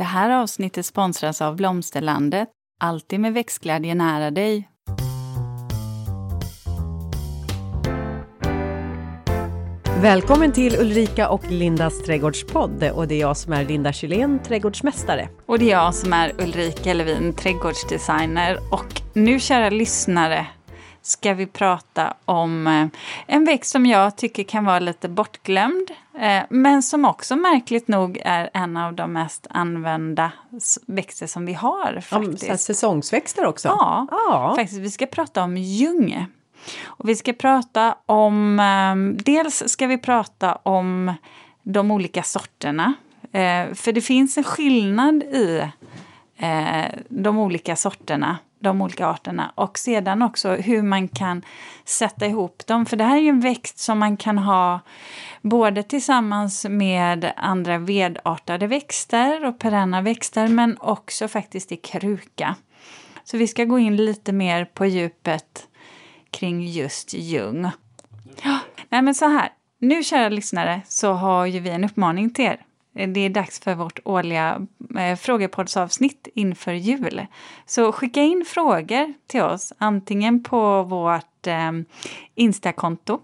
Det här avsnittet sponsras av Blomsterlandet. Alltid med växtglädje nära dig. Välkommen till Ulrika och Lindas trädgårdspodd. Och det är jag som är Linda Kylén, trädgårdsmästare. Och det är jag som är Ulrika Levin, trädgårdsdesigner. Och nu, kära lyssnare, ska vi prata om eh, en växt som jag tycker kan vara lite bortglömd. Eh, men som också märkligt nog är en av de mest använda växter som vi har. Faktiskt. Ja, säsongsväxter också? Ja, ja, faktiskt. Vi ska prata om ljung. Och vi ska prata om, eh, dels ska vi prata om de olika sorterna. För det finns en skillnad i de olika sorterna de olika arterna och sedan också hur man kan sätta ihop dem. För det här är ju en växt som man kan ha både tillsammans med andra vedartade växter och perenna växter men också faktiskt i kruka. Så vi ska gå in lite mer på djupet kring just ljung. nej men så här, nu kära lyssnare så har ju vi en uppmaning till er. Det är dags för vårt årliga eh, frågepoddsavsnitt inför jul. Så skicka in frågor till oss, antingen på vårt eh, Instakonto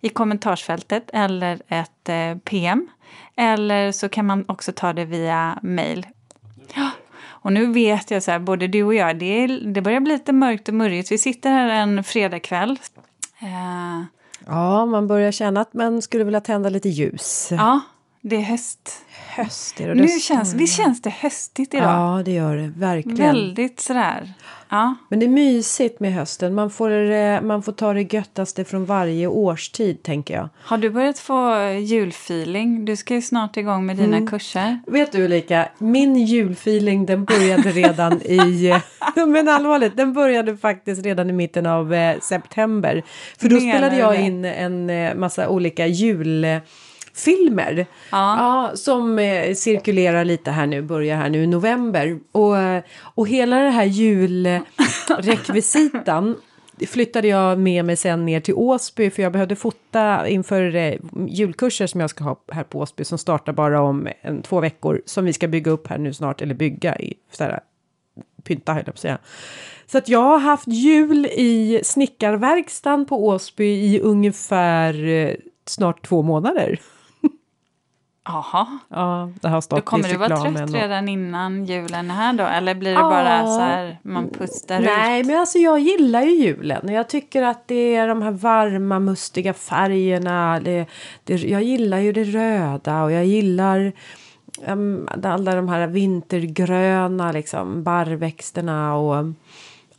i kommentarsfältet eller ett eh, PM. Eller så kan man också ta det via mail. Och nu vet jag så här, både du och jag, det, är, det börjar bli lite mörkt och murrigt. Vi sitter här en fredagkväll. Eh. Ja, man börjar känna att man skulle vilja tända lite ljus. Ja, det är höst. Höst är det. Nu känns, visst känns det höstigt idag? Ja, det gör det. Verkligen. Väldigt sådär. Ja. Men det är mysigt med hösten. Man får, eh, man får ta det göttaste från varje årstid, tänker jag. Har du börjat få julfeeling? Du ska ju snart igång med dina mm. kurser. Vet du Ulrika, min julfeeling den började redan i... men allvarligt, den började faktiskt redan i mitten av eh, september. För då Menar spelade jag in en eh, massa olika jul filmer. Ja. ja som eh, cirkulerar lite här nu, börjar här nu i november. Och, och hela det här julrekvisitan flyttade jag med mig sen ner till Åsby för jag behövde fota inför eh, julkurser som jag ska ha här på Åsby som startar bara om en, två veckor som vi ska bygga upp här nu snart eller bygga i sådär, pynta höll jag på att säga. Så att jag har haft jul i snickarverkstan på Åsby i ungefär eh, snart två månader. Jaha. Ja, det har stått då kommer du vara trött redan innan julen är här då? Eller blir det ja. bara så här man pustar Nej, ut? Nej, men alltså jag gillar ju julen. Jag tycker att det är de här varma, mustiga färgerna. Det, det, jag gillar ju det röda och jag gillar um, alla de här vintergröna liksom, barrväxterna och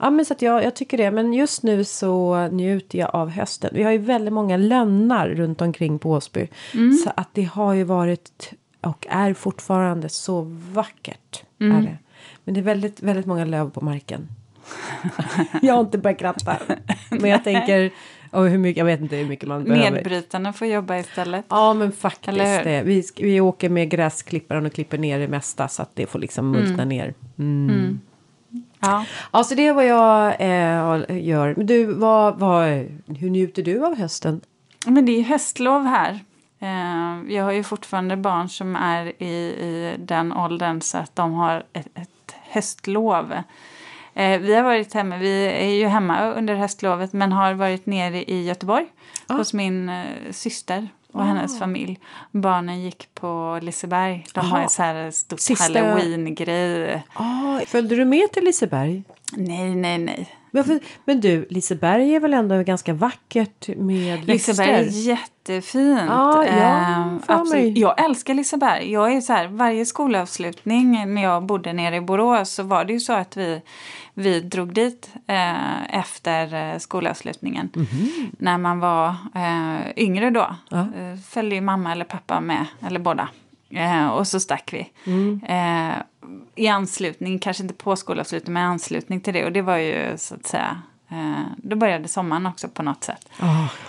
Ja, men så att jag, jag tycker det. Men just nu så njuter jag av hösten. Vi har ju väldigt många lönnar runt omkring på Åsby. Mm. Så att det har ju varit och är fortfarande så vackert. Mm. Är det. Men det är väldigt, väldigt många löv på marken. jag har inte börjat kratta. Men jag tänker och hur mycket, jag vet inte hur mycket man behöver. Nedbrytarna får jobba istället. Ja men faktiskt det. Vi, vi åker med gräsklipparen och klipper ner det mesta så att det får liksom multna mm. ner. Mm. Mm. Ja. Alltså det är vad jag eh, gör. Men du, vad, vad, hur njuter du av hösten? Men det är höstlov här. Eh, jag har ju fortfarande barn som är i, i den åldern så att de har ett, ett höstlov. Eh, vi har varit hemma, vi är ju hemma under höstlovet men har varit nere i Göteborg ah. hos min eh, syster och ah. hennes familj. Barnen gick på Liseberg. De Aha. har så här stort Sista... halloween-grej. Ah, följde du med till Liseberg? Nej, nej, nej. Men, för, men du, Liseberg är väl ändå ganska vackert med växter? Liseberg är jättefint. Ja, ja, eh, mig. Jag älskar Liseberg. Jag är så här, varje skolavslutning när jag bodde nere i Borås så var det ju så att vi, vi drog dit eh, efter eh, skolavslutningen. Mm -hmm. När man var eh, yngre då. Ja. Eh, följde ju mamma eller pappa med, eller båda. Eh, och så stack vi. Mm. Eh, I anslutning, kanske inte på skolavslutning, men i anslutning till det. Och det var ju så att säga eh, då började sommaren också på något sätt.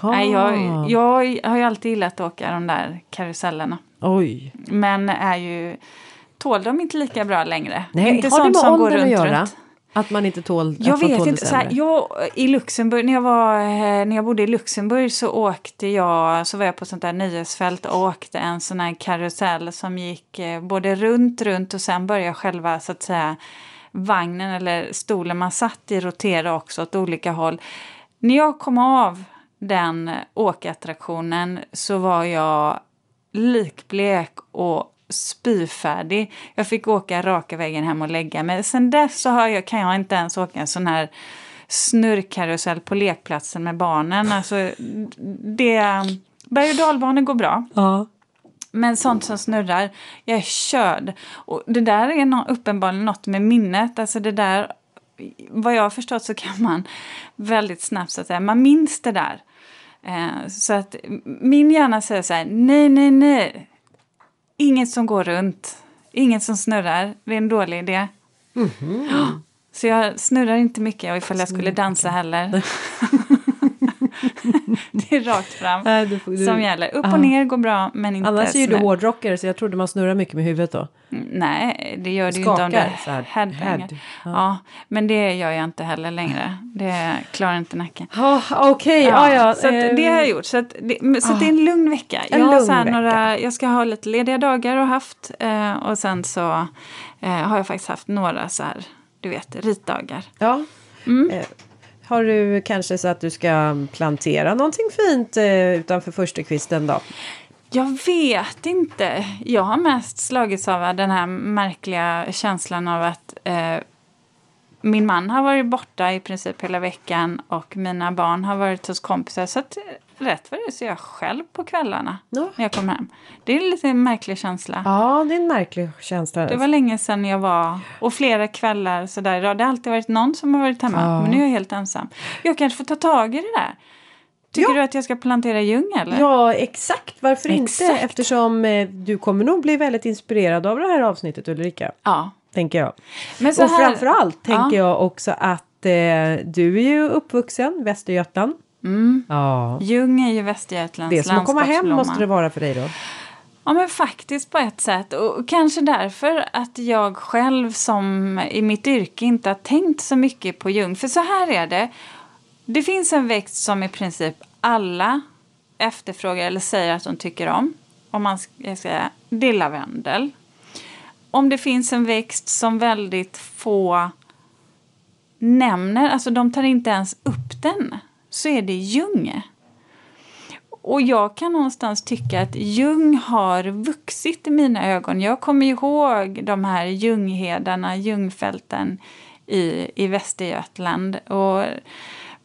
Nej, jag, jag har ju alltid gillat att åka de där karusellerna. Oj. Men är ju, tål de inte lika bra längre. Nej, inte har det med åldern att göra? Runt. Att man inte tål Jag vet inte. Så här, jag, I Luxemburg, när jag, var, eh, när jag bodde i Luxemburg så åkte jag, så var jag på sånt där nöjesfält och åkte en sån här karusell som gick eh, både runt, runt och sen började själva så att säga vagnen eller stolen man satt i rotera också åt olika håll. När jag kom av den åkattraktionen så var jag likblek och spyfärdig. Jag fick åka raka vägen hem och lägga mig. Sen dess så har jag, kan jag inte ens åka en sån här snurrkarusell på lekplatsen med barnen. Alltså, det, berg och dalbanor går bra. Ja. Men sånt som snurrar, jag är körd. Och det där är no uppenbarligen något med minnet. Alltså det där, vad jag har förstått så kan man väldigt snabbt så att säga, man minns det där. Eh, så att min hjärna säger så här, nej, nej, nej. Inget som går runt. Inget som snurrar. Det är en dålig idé. Ja, så jag snurrar inte mycket ifall jag skulle dansa heller. det är rakt fram Nej, du får- du- som gäller. Upp Ja. och ner går bra, men inte Annars är du hårdrockare så jag trodde man snurrar mycket med huvudet då. Mm, Nej, det gör det ju inte om så här, head. Ja. men det gör jag inte heller längre. Det klarar inte nacken. Ja, okej. Ja, ja. så eh, det har jag gjort. Så, att det, så att det är en lugn vecka. En jag, har lugn här vecka. några, jag ska ha lite lediga dagar och haft. Eh, och sen så eh, har jag faktiskt haft några så här, du vet, ritdagar. Ja. Mm. Har du kanske så att du ska plantera någonting fint eh, utanför förstukvisten då? Jag vet inte. Jag har mest slagits av den här märkliga känslan av att eh, min man har varit borta i princip hela veckan och mina barn har varit hos kompisar. Så att, rätt vad det är så är jag själv på kvällarna Ja. när jag kommer hem. Det är en lite märklig känsla. Ja, det är en märklig känsla. Det var länge sedan jag var, och flera kvällar sådär. Det har alltid varit någon som har varit hemma, Ja. men nu är jag helt ensam. Jag kanske får ta tag i det där. Tycker Ja. du att jag ska plantera ljung eller? Ja, exakt. Varför inte? Exakt. Eftersom eh, du kommer nog bli väldigt inspirerad av det här avsnittet Ulrika. Ja. Tänker jag. Men så och här, framförallt tänker Ja. jag också att eh, du är ju uppvuxen Västergötland. Mm. Ja. Ljung är ju Västergötlands Det är som att komma hem måste det vara för dig då. Ja men faktiskt på ett sätt. Och kanske därför att jag själv som i mitt yrke inte har tänkt så mycket på ljung. För så här är det. Det finns en växt som i princip alla efterfrågar eller säger att de tycker om. Om man ska säga, det är lavendel. Om det finns en växt som väldigt få nämner, alltså de tar inte ens upp den, så är det ljung. Och jag kan någonstans tycka att ljung har vuxit i mina ögon. Jag kommer ihåg de här ljunghedarna, ljungfälten i, i Västergötland. Och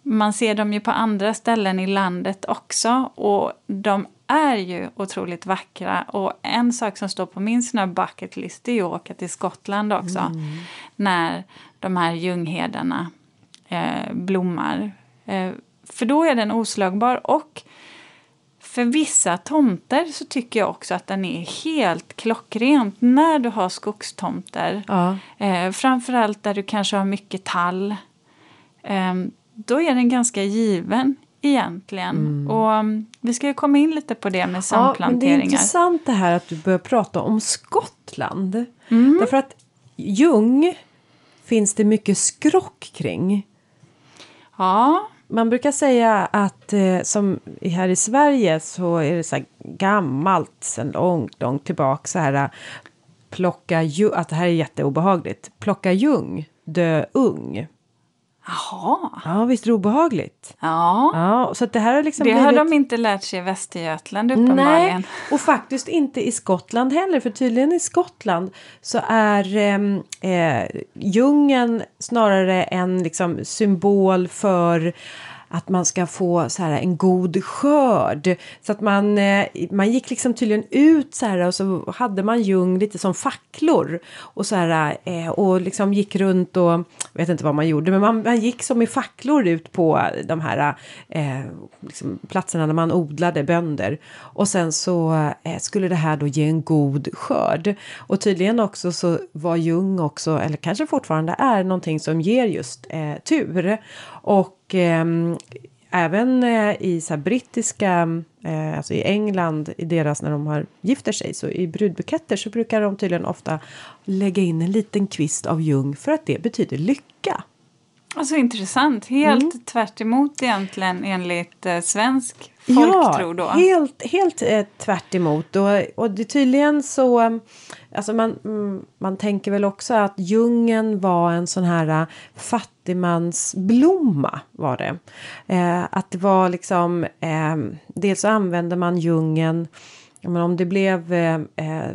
man ser dem ju på andra ställen i landet också. Och de är ju otroligt vackra. Och en sak som står på min sån bucket list är ju att åka till Skottland också. När de här ljunghedarna eh, blommar. Eh, för då är den oslagbar. Och för vissa tomter så tycker jag också att den är helt klockrent när du har skogstomter. Ja. Eh, framförallt där du kanske har mycket tall. Eh, då är den ganska given egentligen. Och um, vi ska ju komma in lite på det med Ja, men det är samplanteringar. intressant det här att du börjar prata om Skottland. Mm. Därför att Ljung finns det mycket skrock kring. ja, man brukar säga att eh, som här i Sverige så är det så här gammalt sen långt, långt tillbaka så här eh, plocka ju, att det här är jätteobehagligt. Plocka ljung, dö ung jaha. Ja, visst är det obehagligt? Ja, Ja, så det här har liksom det har blivit... de inte lärt sig i Västergötland uppenbarligen. Nej, och faktiskt inte i Skottland heller. För tydligen i Skottland så är ehm, eh, djungeln snarare en liksom, symbol för att man ska få så här, en god skörd. Så att man, eh, man gick liksom tydligen ut så här och så hade man ljung lite som facklor. Och så här eh, och liksom gick runt och, jag vet inte vad man gjorde, men man, man gick som i facklor ut på de här eh, liksom platserna där man odlade bönder. Och sen så eh, skulle det här då ge en god skörd. Och tydligen också så var ljung också, eller kanske fortfarande är, någonting som ger just eh, tur. Och eh, även eh, i så här brittiska eh, alltså i England, i deras när de har gifter sig, så i brudbuketter så brukar de tydligen ofta lägga in en liten kvist av ljung för att det betyder lycka. Alltså intressant. Helt mm. tvärt egentligen enligt eh, svensk folktro då. Ja, helt, helt eh, tvärt emot. Och, och det tydligen så... Alltså man, mm, man tänker väl också att djungeln var en sån här uh, fattigmansblomma var det. Eh, att det var liksom... Eh, dels så använde man djungeln men om det blev eh, eh,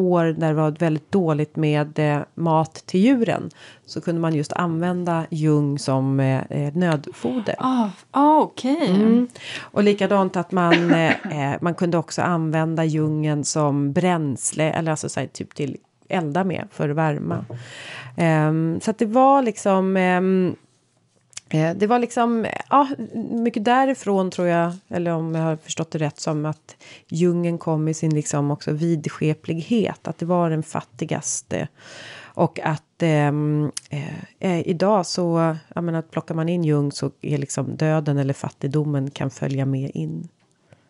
år där det var väldigt dåligt med eh, mat till djuren så kunde man just använda ljung som eh, eh nödfoder. Ah, ah, okay. Mm. Och likadant att man, eh, man kunde också använda ljungen som bränsle eller alltså så här, typ till elda med för värma. Ehm, så att det var liksom Eh, det var liksom, ja, mycket därifrån tror jag, eller om jag har förstått det rätt, som att djungeln kom i sin liksom också vidskeplighet, att det var den fattigaste. Och att ehm, eh, eh, idag så, jag menar, plockar man in ljung så är liksom döden eller fattigdomen kan följa med in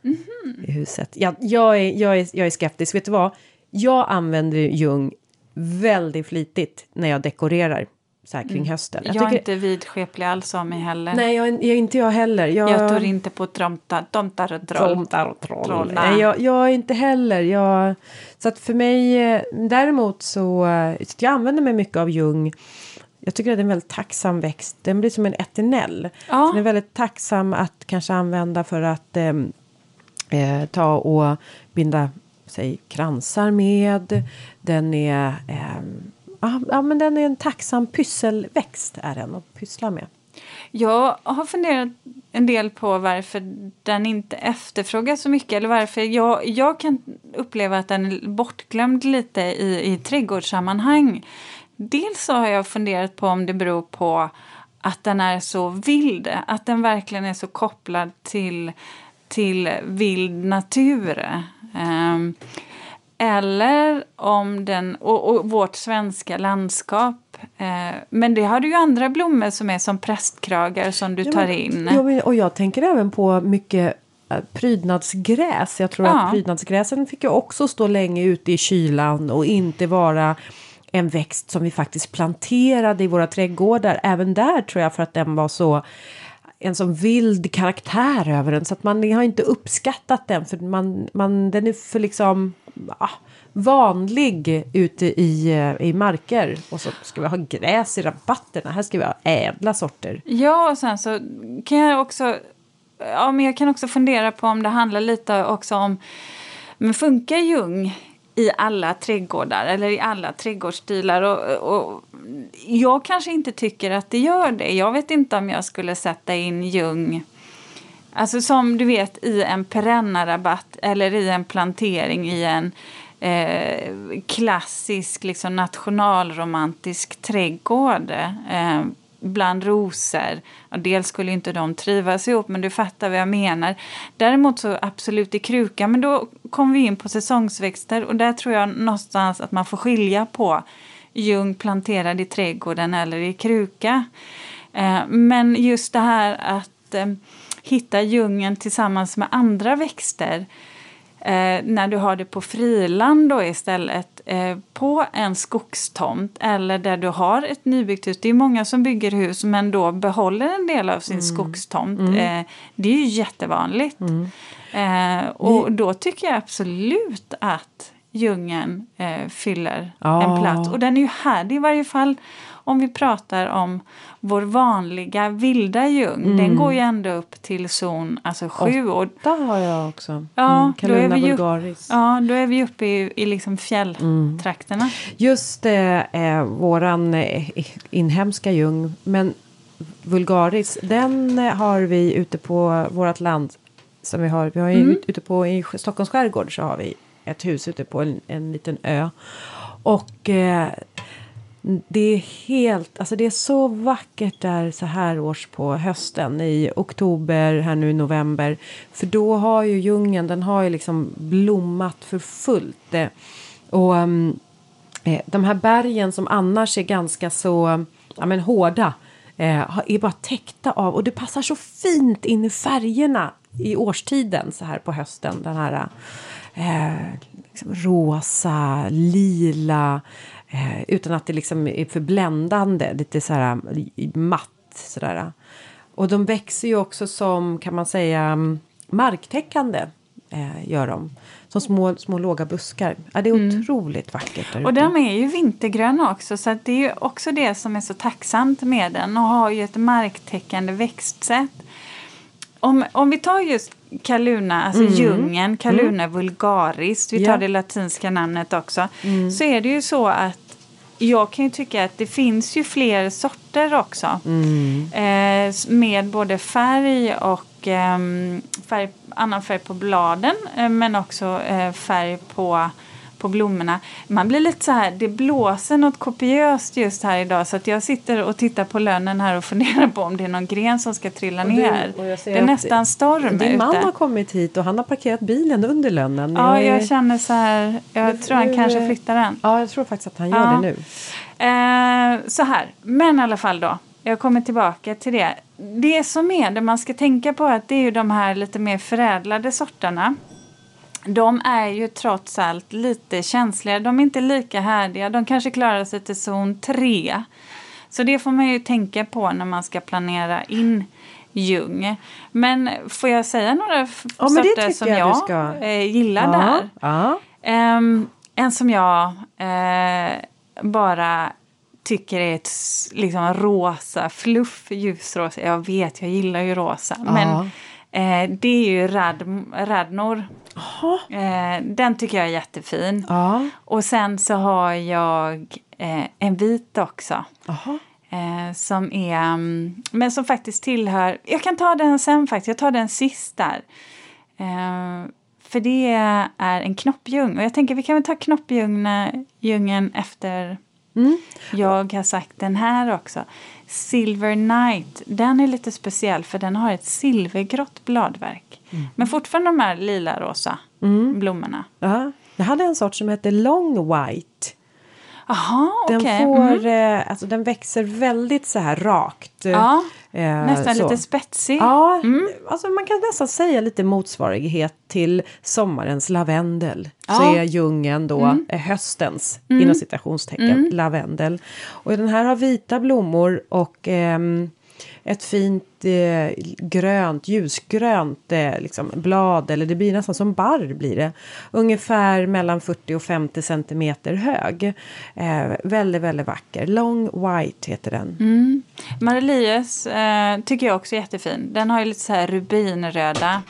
mm -hmm. i huset. Ja, jag, är, jag, är, jag är skeptisk, vet du vad? Jag använder ljung väldigt flitigt när jag dekorerar så här kring mm. hösten. Jag, jag är inte vidskeplig alls av mig heller. Nej, jag, jag, inte jag heller. Jag, jag tror inte på tomtar, tomtar och troll. Tomtar och troll. troll nej, jag, jag är inte heller. Jag, så att för mig, eh, däremot så, så jag använder mig mycket av Jung. Jag tycker att det är en väldigt tacksam växt. Den blir som en eternell. Ja. Den är väldigt tacksam att kanske använda för att eh, eh, ta och binda sig kransar med. Den är eh, ja, men den är en tacksam pysselväxt är den att pyssla med. Jag har funderat en del på varför den inte efterfrågas så mycket. Eller varför jag, jag kan uppleva att den är bortglömd lite i, i trädgårdssammanhang. Dels så har jag funderat på om det beror på att den är så vild. Att den verkligen är så kopplad till, till vild natur. Um, eller om den, och, och vårt svenska landskap. Eh, men det har du ju andra blommor som är som prästkragar som du tar in. Ja, och jag tänker även på mycket eh, prydnadsgräs. Jag tror ja. att prydnadsgräsen fick ju också stå länge ute i kylan och inte vara en växt som vi faktiskt planterade i våra trädgårdar. Även där tror jag för att den var så en sån vild karaktär över den så att man har inte uppskattat den för man, man, den är för liksom ah, vanlig ute i, eh, i marker. Och så ska vi ha gräs i rabatterna. Här ska vi ha ädla sorter. Ja, och sen så kan jag också... Ja, men jag kan också fundera på om det handlar lite också om... Men funkar Jung i alla trädgårdar eller i alla trädgårdsstilar? Och, och, jag kanske inte tycker att det gör det. Jag vet inte om jag skulle sätta in ljung Alltså som du vet i en perennarabatt eller i en plantering i en eh, klassisk liksom, nationalromantisk trädgård. Eh, bland rosor. Ja, dels skulle inte de trivas ihop, men du fattar vad jag menar. Däremot så absolut i kruka, men då kommer vi in på säsongsväxter och där tror jag någonstans att man får skilja på ljung planterad i trädgården eller i kruka. Eh, men just det här att eh, hitta djungeln tillsammans med andra växter eh, när du har det på friland då istället eh, på en skogstomt eller där du har ett nybyggt hus. Det är många som bygger hus men då behåller en del av sin mm. skogstomt. Mm. Eh, det är ju jättevanligt. Mm. Eh, och då tycker jag absolut att djungeln eh, fyller oh. en plats. Och den är ju härdig i varje fall om vi pratar om vår vanliga vilda ljung, mm. den går ju ända upp till zon alltså sju. Åtta har jag också. Ja, mm, då är vi vulgaris. Ja, då är vi uppe i, i liksom fjälltrakterna. Mm. Just det, eh, våran eh, inhemska ljung, men vulgaris, den har vi ute på vårt land. Som vi har, vi har mm. ute på i Stockholms skärgård så har vi ett hus ute på en, en liten ö. Och eh, det är helt, alltså det är så vackert där så här års på hösten i oktober, här nu i november. För då har ju djungeln, den har ju liksom blommat för fullt. Eh, och mm, eh, de här bergen som annars är ganska så, ja men hårda. Eh, är bara täckta av och det passar så fint in i färgerna i årstiden så här på hösten. Den här eh, liksom rosa, lila. Eh, utan att det liksom är för bländande. Lite så här matt sådär. Och de växer ju också som kan man säga marktäckande. Eh, gör de. Som små, små låga buskar. Ja, det är mm. otroligt vackert. Där och de är ju vintergröna också. Så det är ju också det som är så tacksamt med den. Och har ju ett marktäckande växtsätt. Om, om vi tar just Kaluna, alltså mm. djungeln, Kaluna mm. vulgaris, vi tar ja. det latinska namnet också. Mm. Så är det ju så att jag kan ju tycka att det finns ju fler sorter också. Mm. Eh, med både färg och eh, färg, annan färg på bladen eh, men också eh, färg på på blommorna. Man blir lite så här, det blåser något kopiöst just här idag så att jag sitter och tittar på lönnen här och funderar på om det är någon gren som ska trilla du, ner. det är nästan storm Din ute. man har kommit hit och han har parkerat bilen under lönnen. Ja, jag, jag känner så här, jag nu, tror han kanske flyttar den. Ja, jag tror faktiskt att han gör ja. det nu. Eh, så här, men i alla fall då. Jag kommer tillbaka till det. Det som är det man ska tänka på att det är ju de här lite mer förädlade sorterna de är ju trots allt lite känsliga. De är inte lika härdiga. De kanske klarar sig till zon 3. Så det får man ju tänka på när man ska planera in Ljung. Men får jag säga några ja, sorter som jag, jag eh, gillar ja, där? Ja. Um, en som jag uh, bara tycker är ett liksom rosa fluff, ljusrosa. Jag vet, jag gillar ju rosa. Men Eh, det är ju Rad, Radnor. Eh, den tycker jag är jättefin. Aha. Och sen så har jag eh, en vit också. Eh, som är, mm, men som faktiskt tillhör, jag kan ta den sen faktiskt, jag tar den sist där. Eh, för det är en knoppljung och jag tänker vi kan väl ta knoppljungen efter mm. jag har sagt den här också. Silver Night, den är lite speciell för den har ett silvergrått bladverk. Mm. Men fortfarande de här lila-rosa mm. blommorna. Ja. Jag hade en sort som hette Long White. Aha, den, okay. får, mm. eh, alltså, den växer väldigt så här rakt. Ja, eh, nästan så. lite spetsig. Ja, mm. alltså, man kan nästan säga lite motsvarighet till sommarens lavendel. Ja. Så är djungeln då mm. Eh, höstens, mm. inom citationstecken, mm. lavendel. Och den här har vita blommor och ehm, ett fint eh, grönt, ljusgrönt eh, liksom, blad eller det blir nästan som barr blir det. Ungefär mellan 40 och 50 centimeter hög. Eh, väldigt, väldigt vacker. Long White heter den. Mm. Marelius eh, tycker jag också är jättefin. Den har ju lite så här rubinröda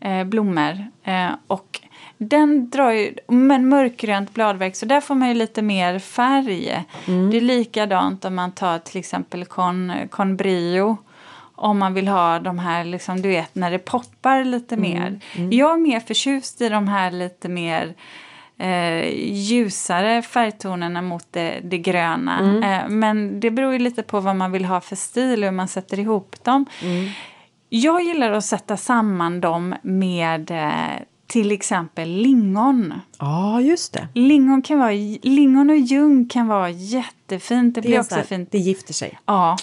eh, blommor eh, och den drar ju, men mörkgrönt bladverk, så där får man ju lite mer färg. Mm. Det är likadant om man tar till exempel con, Conbrio. Om man vill ha de här, liksom, du vet, när det poppar lite mm. mer. Mm. Jag är mer förtjust i de här lite mer eh, ljusare färgtonerna mot det, det gröna. Mm. Eh, men det beror ju lite på vad man vill ha för stil och hur man sätter ihop dem. Mm. Jag gillar att sätta samman dem med eh, till exempel lingon. Ja, just det. Lingon, kan vara, lingon och ljung kan vara jättefint. Det, det blir också här, fint. Det gifter sig. Ja,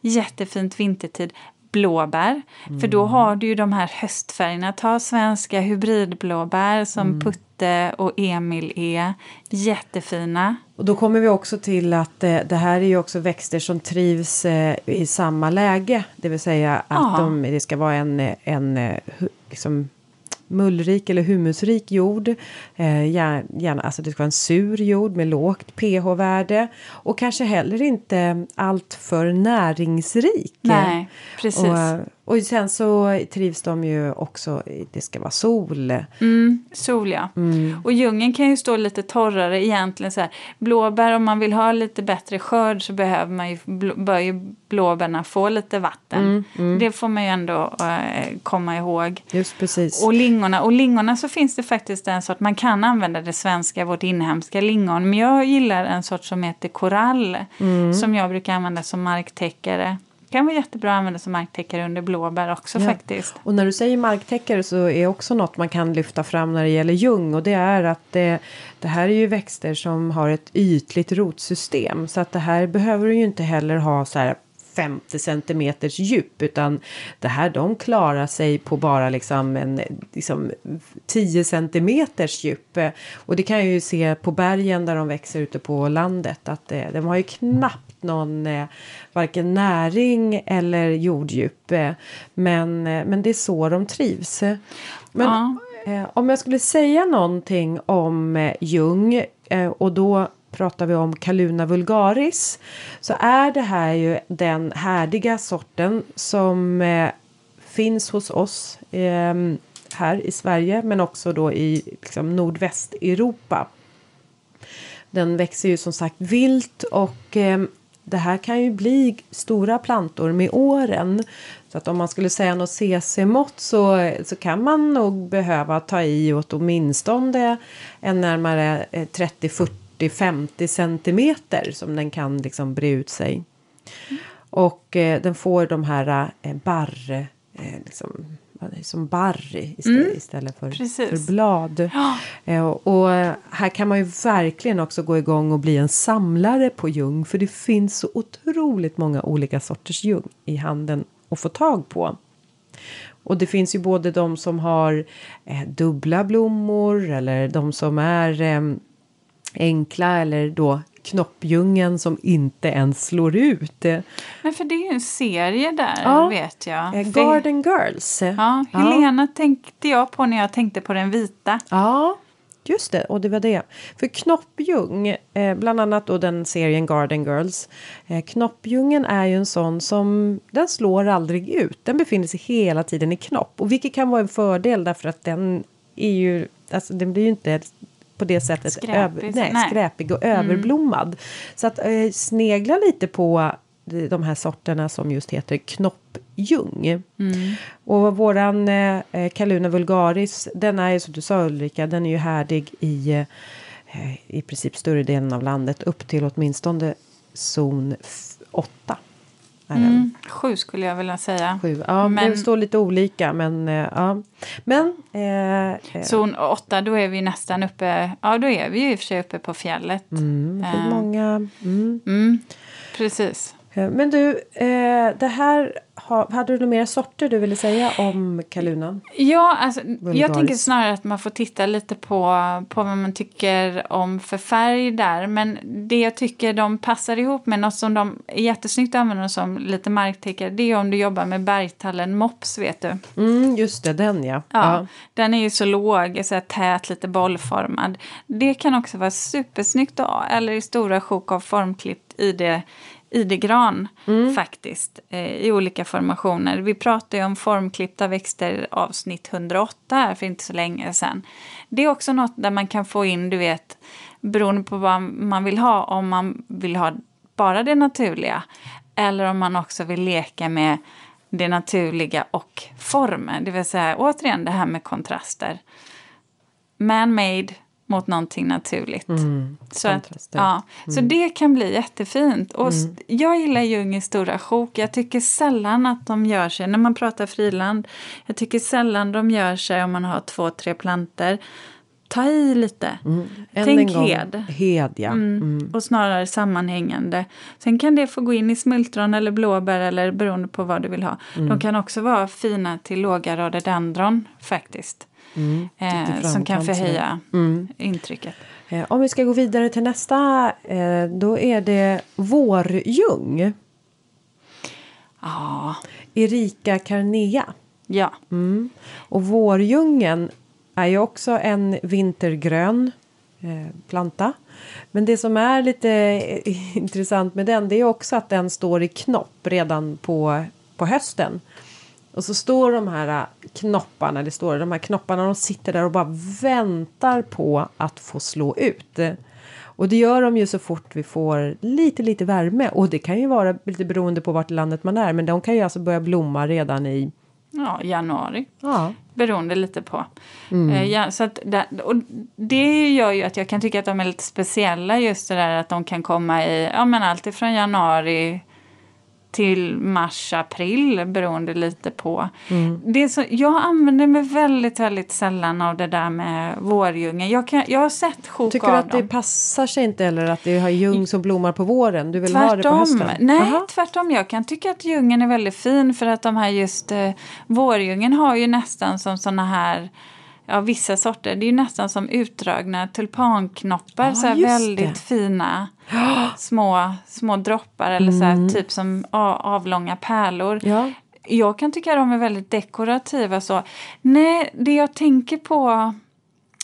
jättefint vintertid. Blåbär, mm. för då mm. har du ju de här höstfärgerna. Ta svenska hybridblåbär som mm. Putte och Emil är. Jättefina. Och då kommer vi också till att eh, det här är ju också växter som trivs eh, i samma läge. Det vill säga att de, det ska vara en, en eh, liksom, mullrik eller humusrik jord. Eh, gärna, alltså det ska vara en sur jord med lågt pH-värde. Och kanske heller inte allt för näringsrik. Nej, precis. Och, och sen så trivs de ju också, det ska vara sol. Mm, sol ja. Mm. Och djungeln kan ju stå lite torrare egentligen så här. Blåbär om man vill ha lite bättre skörd så behöver man ju, bör ju blåbärna få lite vatten. Mm, mm. det får man ju ändå äh, komma ihåg. Just precis. Och lingorna, och lingorna så finns det faktiskt en sort, man kan använda det svenska, vårt inhemska lingon. Men jag gillar en sort som heter korall. Mm. Som jag brukar använda som marktäckare kan vara jättebra att använda som marktäckare under blåbär också ja. faktiskt. Och när du säger marktäckare så är också något man kan lyfta fram när det gäller ljung och det är att det, det här är ju växter som har ett ytligt rotsystem så att det här behöver du ju inte heller ha så här 50 centimeters djup utan det här de klarar sig på bara liksom en liksom 10 centimeters djup. Och det kan jag ju se på bergen där de växer ute på landet att eh, de har ju knappt någon eh, varken näring eller jorddjup. Eh, men, eh, men det är så de trivs. Men Ja. eh, om jag skulle säga någonting om eh, Jung eh, och då pratar vi om Caluna vulgaris så är det här ju den härdiga sorten som finns hos oss eh, här i Sverige men också då i liksom, nordvästeuropa. Den växer ju som sagt vilt och eh, det här kan ju bli stora plantor med åren. Så att om man skulle säga något CC-mått så, så kan man nog behöva ta i åt åtminstone en närmare eh, 30, 40, 50 centimeter som den kan liksom bre ut sig. Och eh, den får de här eh, barr, eh, liksom, som barr istället, istället för, för blad. Eh, och här kan man ju verkligen också gå igång och bli en samlare på ljung. För det finns så otroligt många olika sorters ljung i handeln att få tag på. Och det finns ju både de som har eh, dubbla blommor eller de som är eh, enkla eller då knoppljungen som inte ens slår ut. Men för det är ju en serie där, Ja. vet jag. eh, För- Garden Girls. eh, Ja, Helena tänkte jag på när jag tänkte på den vita. Ja, just det. Och det var det. För knoppljung, eh, bland annat då den serien Garden Girls. Eh, knoppljungen är ju en sån som den slår aldrig ut. Den befinner sig hela tiden i knopp. Och vilket kan vara en fördel därför att den är ju, alltså den blir ju inte på det sättet Skräpig, nej, nej. Mm. skräpig och överblommad. Så att eh, snegla lite på de de här sorterna som just heter knoppljung. Mm. Och våran eh, eh, Caluna vulgaris, den är ju som du sa Ulrika, den är ju härdig i eh, i princip större delen av landet upp till åtminstone zon 8. Mm, sju skulle jag vilja säga. Sju. Ja, Men- det står lite olika men eh, ja. Men eh, eh, Zon åtta, då är vi nästan uppe, ja då är vi ju i och för sig uppe på fjället. mm, eh. många. Mm. Mm, precis. Eh, Men du, eh, det här, ha, hade du några mer sorter du ville säga om kalunan? Ja, alltså, jag tänker snarare att man får titta lite på, på vad man tycker om för färg där. Men det jag tycker de passar ihop med, något som de är jättesnyggt att använda som lite marktäckare, det är om du jobbar med bergtallen mops, vet du. Mm, just det, den ja. Ja, Den är ju så låg, så här tät, lite bollformad. Det kan också vara supersnyggt eller i stora sjok av formklippt i det idegran faktiskt, eh, i olika formationer. Vi pratade ju om formklippta växter avsnitt 108 här för inte så länge sedan. Det är också något där man kan få in, du vet, beroende på vad man vill ha, om man vill ha bara det naturliga eller om man också vill leka med det naturliga och formen. Det vill säga återigen det här med kontraster. Man-made mot någonting naturligt. så att, ja, så det kan bli jättefint. Och s- Jag gillar Jung i stora sjok. Jag tycker sällan att de gör sig, när man pratar friland, jag tycker sällan de gör sig om man har två, tre planter. Ta i lite. Än Tänk gång, hed. Hed, ja. Mm. Och snarare sammanhängande. Sen kan det få gå in i smultron eller blåbär eller beroende på vad du vill ha. Mm. De kan också vara fina till låga rhododendron faktiskt. Mm. Eh, som kan förhöja Mm. intrycket. Eh, om vi ska gå vidare till nästa, eh, då är det vårljung. Ja, Erika carnea. ja. Mm. Och vårljungen är ju också en vintergrön eh, planta. Men det som är lite eh, intressant med den det är också att den står i knopp redan på, på hösten. Och så står de här eh, knopparna, det står de här knopparna, de sitter där och bara väntar på att få slå ut. Och det gör de ju så fort vi får lite, lite värme. Och det kan ju vara lite beroende på vart i landet man är. Men de kan ju alltså börja blomma redan i ja, januari. Ja, Beroende lite på. Mm. Eh, ja, så att det, och det gör ju att jag kan tycka att de är lite speciella just det där att de kan komma i ja, men allt ifrån januari till mars, april beroende lite på. Mm. Det så, jag använder mig väldigt, väldigt sällan av det där med vårljungen. Jag, kan, jag har sett sjok Tycker du att dem. det passar sig inte eller att det har ljung som blommar på våren? Du vill tvärtom. ha det på hösten? Nej, Aha. tvärtom. Jag kan tycka att ljungen är väldigt fin för att de här just eh, vårljungen har ju nästan som såna här ja, vissa sorter. Det är ju nästan som utdragna tulpanknoppar. Ja, så väldigt det. fina små, små droppar eller så mm. typ som avlånga pärlor. Ja. Jag kan tycka att de är väldigt dekorativa. Så. Nej, det jag tänker på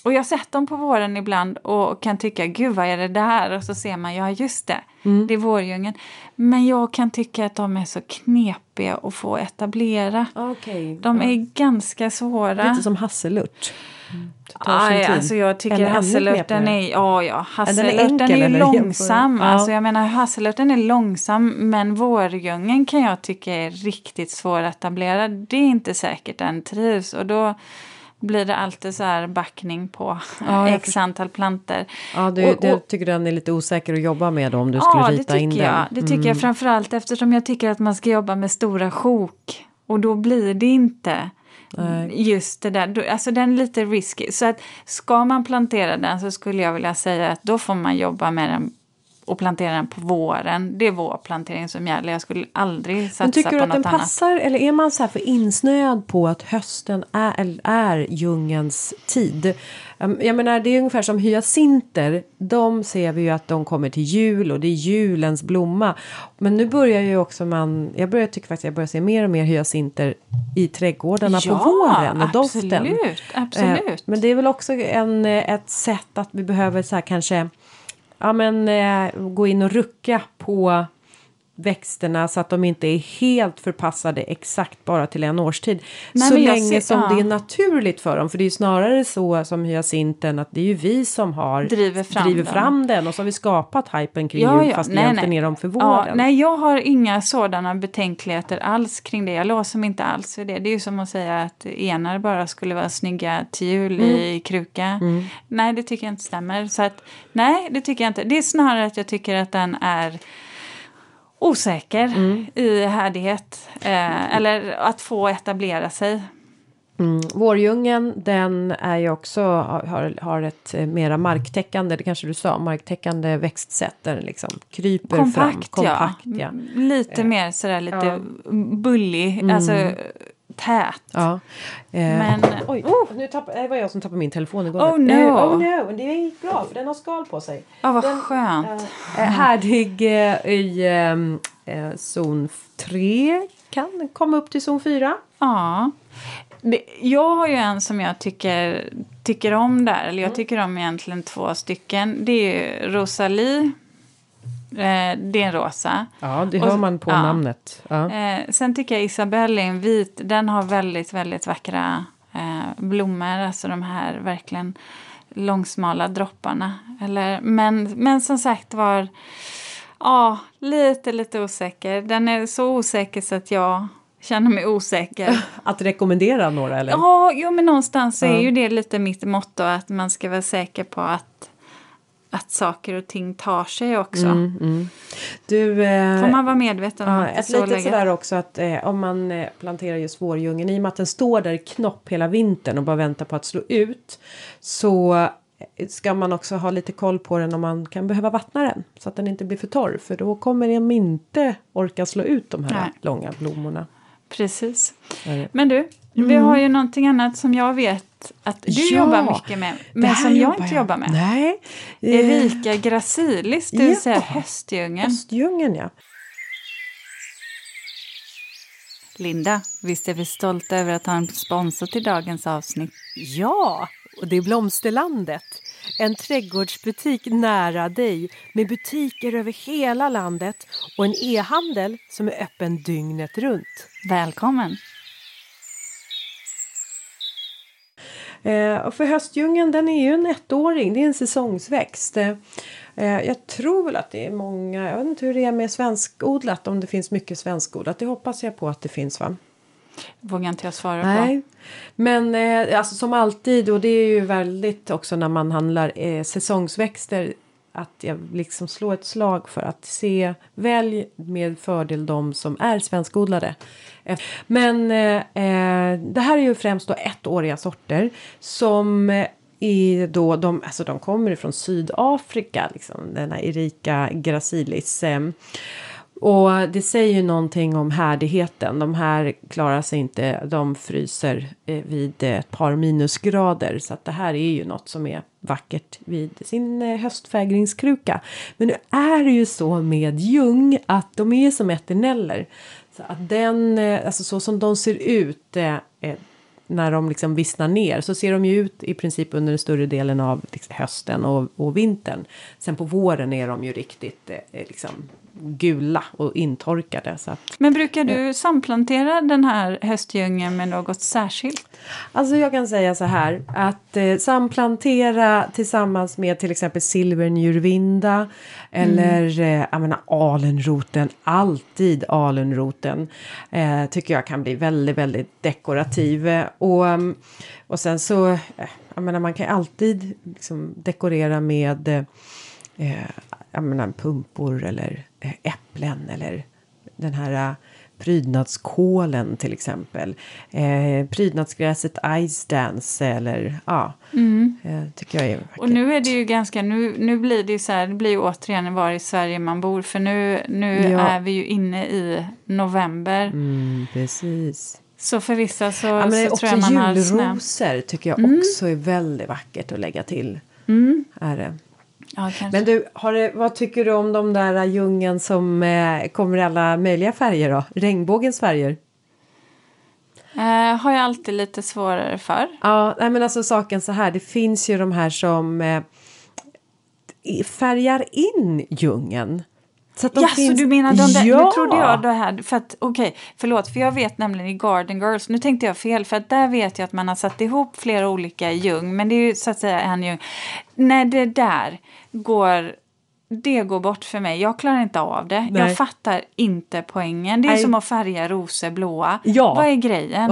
och jag har sett dem på våren ibland och kan tycka, gud vad är det där? Och så ser man, ja just det, mm. det är vårljungen. Men jag kan tycka att de är så knepiga att få etablera. Okay. De ja. är ganska svåra. Lite som hasselört. Aj, alltså jag tycker hasselörten är, ja, ja, hasselörten är, är långsam. Ja. Alltså jag menar hasselörten är långsam men vårljungen kan jag tycka är riktigt svåretablerad. Det är inte säkert den trivs och då blir det alltid så här backning på ja, x antal planter. Ja, du, och, och, du tycker den är lite osäker att jobba med då, om du skulle rita in den? Ja, det tycker mm. jag framförallt eftersom jag tycker att man ska jobba med stora sjok. Och då blir det inte Nej. just det där. Alltså den är lite risky. Så att ska man plantera den så skulle jag vilja säga att då får man jobba med den och plantera den på våren. Det är vårplantering som gäller. Jag skulle aldrig satsa på något annat. Tycker du att den passar eller är man så för insnöad på att hösten är, är djungens tid? Ehm, jag menar det är ungefär som hyacinter. De ser vi ju att de kommer till jul och det är julens blomma. Men nu börjar ju också man, jag börjar tycka faktiskt jag börjar se mer och mer hyacinter i trädgårdarna ja, på våren och absolut, doften. Absolut. Men det är väl också en, ett sätt att vi behöver så här kanske ja, men, eh, gå in och rucka på växterna så att de inte är helt förpassade exakt bara till en årstid. Nej, så länge ser, som ja. det är naturligt för dem. För det är ju snarare så som hyacinten att det är ju vi som har driver fram, driver fram den och så har vi skapat hypen kring ja, ja. fast nej, egentligen nej. är de för våren. Ja, nej, jag har inga sådana betänkligheter alls kring det. Jag låser mig inte alls för det. Det är ju som att säga att enar bara skulle vara snygga till jul mm. i kruka. Mm. Nej, det tycker jag inte stämmer. Så att, nej, det tycker jag inte. Det är snarare att jag tycker att den är osäker mm. i härdighet. Eh, eller att få etablera sig. Mm. Vårljungen den är ju också har, har ett eh, mera marktäckande, det kanske du sa, marktäckande växtsätt där den liksom kryper kompakt, fram. Kompakt ja. ja. Lite eh. mer sådär lite ja. bullig, mm. alltså tät. Ja. Eh, Men, oj, oh, nu tapp, det var jag som tappade min telefon i golvet. Oh no! Eh, oh no, det gick bra för den har skal på sig. Ja, oh, vad den, skönt. Eh, härdig eh, i eh, zon 3, kan komma upp till zon 4. Ja. Det, jag har ju en som jag tycker, tycker om där, eller jag mm. tycker om egentligen två stycken. Det är Rosalie Eh, det är en rosa. Ja, det hör man på ja. namnet. Ja. Eh, sen tycker jag Isabelle är en vit. Den har väldigt, väldigt vackra eh, blommor. Alltså de här verkligen långsmala dropparna. Eller, men, men som sagt var, ja, lite, lite osäker. Den är så osäker så att jag känner mig osäker. Att rekommendera några eller? Ja, jo, men någonstans så är ju det lite mitt motto att man ska vara säker på att att saker och ting tar sig också. Mm, mm. Du, eh, Får man vara medveten om ja, Ett litet sådär också att eh, om man eh, planterar just vårljungen i och med att den står där i knopp hela vintern och bara väntar på att slå ut så eh, ska man också ha lite koll på den om man kan behöva vattna den så att den inte blir för torr för då kommer den inte orka slå ut de här Nej. långa blommorna. Precis. Men du, mm. vi har ju någonting annat som jag vet att du ja, jobbar mycket med, men som jag inte jobbar med. Nej. Erika gracilis, det vill ja. säga höstdjungeln. Höstdjungeln, ja. Linda, visst är vi stolta över att ha en sponsor till dagens avsnitt? Ja, och det är Blomsterlandet. En trädgårdsbutik nära dig med butiker över hela landet och en e-handel som är öppen dygnet runt. Välkommen! Eh, och för höstdjungeln den är ju en ettåring, det är en säsongsväxt. Eh, jag tror väl att det är många, jag vet inte hur det är med svenskodlat, om det finns mycket svenskodlat. Det hoppas jag på att det finns va? vågar inte jag svara Nej. på. Men eh, alltså som alltid och det är ju väldigt också när man handlar eh, säsongsväxter att jag liksom slår ett slag för att se välj med fördel de som är svenskodlade. Men eh, eh det här är ju främst då ettåriga sorter som är då de, alltså de kommer från Sydafrika, liksom, denna Erika gracilis. Eh, och det säger ju någonting om härdigheten. De här klarar sig inte, de fryser eh, vid ett par minusgrader. Så att det här är ju något som är vackert vid sin eh, höstfägringskruka. Men nu är det ju så med ljung att de är som eterneller. Så att den, eh, alltså så som de ser ut när de liksom vissnar ner så ser de ju ut i princip under den större delen av liksom, hösten och, och vintern. Sen på våren är de ju riktigt liksom gula och intorkade. Så att, Men brukar du samplantera den här höstdjungeln med något särskilt? Alltså jag kan säga så här att eh, samplantera tillsammans med till exempel silvernjurvinda eller eh, jag menar alenroten, alltid alenroten eh, tycker jag kan bli väldigt, väldigt dekorativ. Och, mm, och sen så, eh, jag menar man kan ju alltid liksom dekorera med eh, jag menar, pumpor eller eh, äpplen eller den här eh, prydnadskålen till exempel. Eh, prydnadsgräset Ice Dance eller ja, eh, tycker jag är vackert. Och nu är det ju ganska, nu, nu blir det ju så här, det blir ju återigen var i Sverige man bor för nu, nu Ja. är vi ju inne i november. Mm, precis. Så för vissa så, Ja, så tror jag man har snö. Mm. julrosor tycker jag också är väldigt vackert att lägga till. Är det. Ja. Men du, har det, vad tycker du om de där djungeln som eh, kommer i alla möjliga färger då? Regnbågens färger? Eh, har jag alltid lite svårare för. Ja, nej men alltså saken så här, det finns ju de här som eh, färgar in djungeln. Så att de Ja, så finns... du menar de där, ja! nu trodde jag det här, för att okej, förlåt, för jag vet nämligen i Garden Girls, nu tänkte jag fel, för att där vet jag att man har satt ihop flera olika ljung, men det är ju så att säga en ljung. När det där går, det går bort för mig, jag klarar inte av det, Nej. jag fattar inte poängen. Det är Nej. som att färga rosor blåa. Ja. Vad är grejen?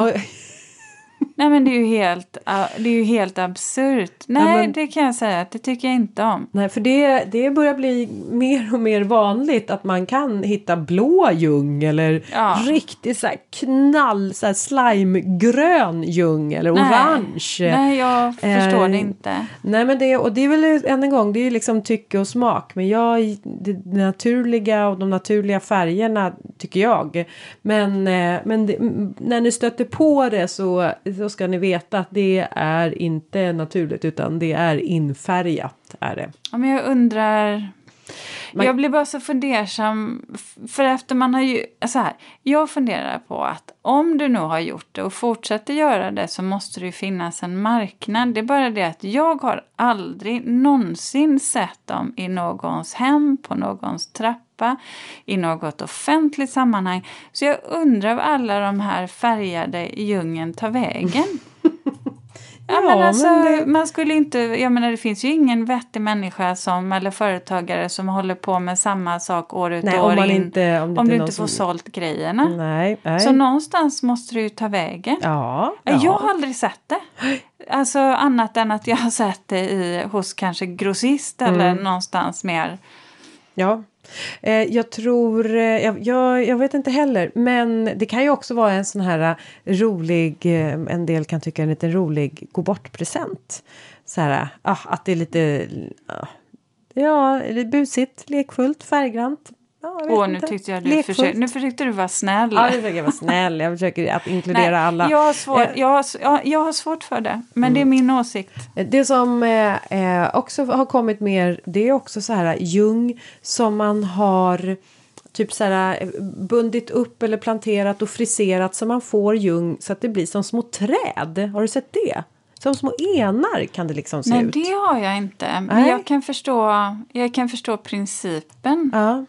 Nej men det är ju helt, uh, det är ju helt absurt. Nej, men- det kan jag säga att det tycker jag inte om. Nej, för det, det börjar bli mer och mer vanligt att man kan hitta blå ljung eller Ja. riktigt så här knall, så här slimegrön ljung eller Nej. orange. Nej, jag förstår Eh, det inte. Nej men det, och det är väl än en gång, det är ju liksom tycke och smak. Men jag, det naturliga och de naturliga färgerna tycker jag. Men, eh, men det, när ni stöter på det så, så ska ni veta att det är inte naturligt utan det är infärgat. Är det. Ja, men jag undrar... Man- Jag blir bara så fundersam. För efter man har ju... Så här, jag funderar på att om du nu har gjort det och fortsätter göra det så måste det ju finnas en marknad. Det är bara det att jag har aldrig någonsin sett dem i någons hem, på någons trappa, i något offentligt sammanhang. Så jag undrar var alla de här färgade i djungeln tar vägen. Ja, men alltså, men det- man skulle inte, jag menar det finns ju ingen vettig människa som, eller företagare som håller på med samma sak år ut och år om man in. inte, om om du inte får som- sålt grejerna. Nej, nej. Så någonstans måste det ju ta vägen. Ja, Jag ja. har aldrig sett det. Alltså annat än att jag har sett det i, hos kanske grossist eller Mm. någonstans mer. Ja. Eh, jag tror, eh, jag, jag, jag vet inte heller, men det kan ju också vara en sån här eh, rolig, eh, en del kan tycka en liten rolig gå bort-present. Så här, ah, att det är lite, ah, ja, busigt, lekfullt, färggrant. Ja, Åh, nu inte. tyckte jag du försökte, nu försökte du vara snäll. Ja, jag försöker vara snäll, jag försöker att inkludera Nej, alla. Jag har, svårt, Eh, jag, har, jag har svårt för det, men det är min åsikt. Det som eh, eh, också har kommit mer, det är också så här ljung som man har typ så här eh, bundit upp eller planterat och friserat så man får ljung så att det blir som små träd. Har du sett det? Som små enar kan det liksom se Nej, ut. det har jag inte. Men Nej. jag kan, förstå, jag kan förstå principen. Ja.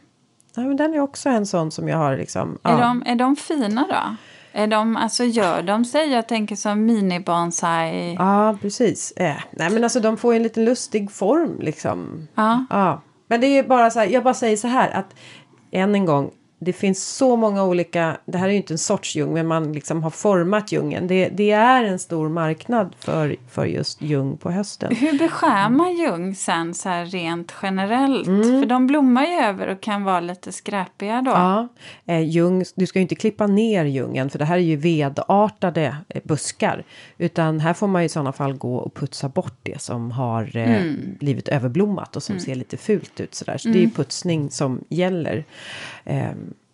Ja, men den är också en sån som jag har liksom. Är, Ja. de, är de fina då? Är de, alltså gör de sig, jag tänker som mini-bonsai. Ja, precis. Eh, nej, men alltså de får ju en liten lustig form liksom. Ja. Ja, men det är bara så här, jag bara säger så här att än en gång, det finns så många olika, det här är ju inte en sorts ljung men man liksom har format ljungen. Det, det är en stor marknad för, för just ljung på hösten. Hur beskär man ljung sen så här rent generellt? För de blommar ju över och kan vara lite skräpiga då. Ja, eh, ljung, du ska ju inte klippa ner ljungen för det här är ju vedartade eh, buskar. Utan här får man i sådana fall gå och putsa bort det som har eh, blivit överblommat och som ser lite fult ut sådär. Så det är ju putsning som gäller. Eh,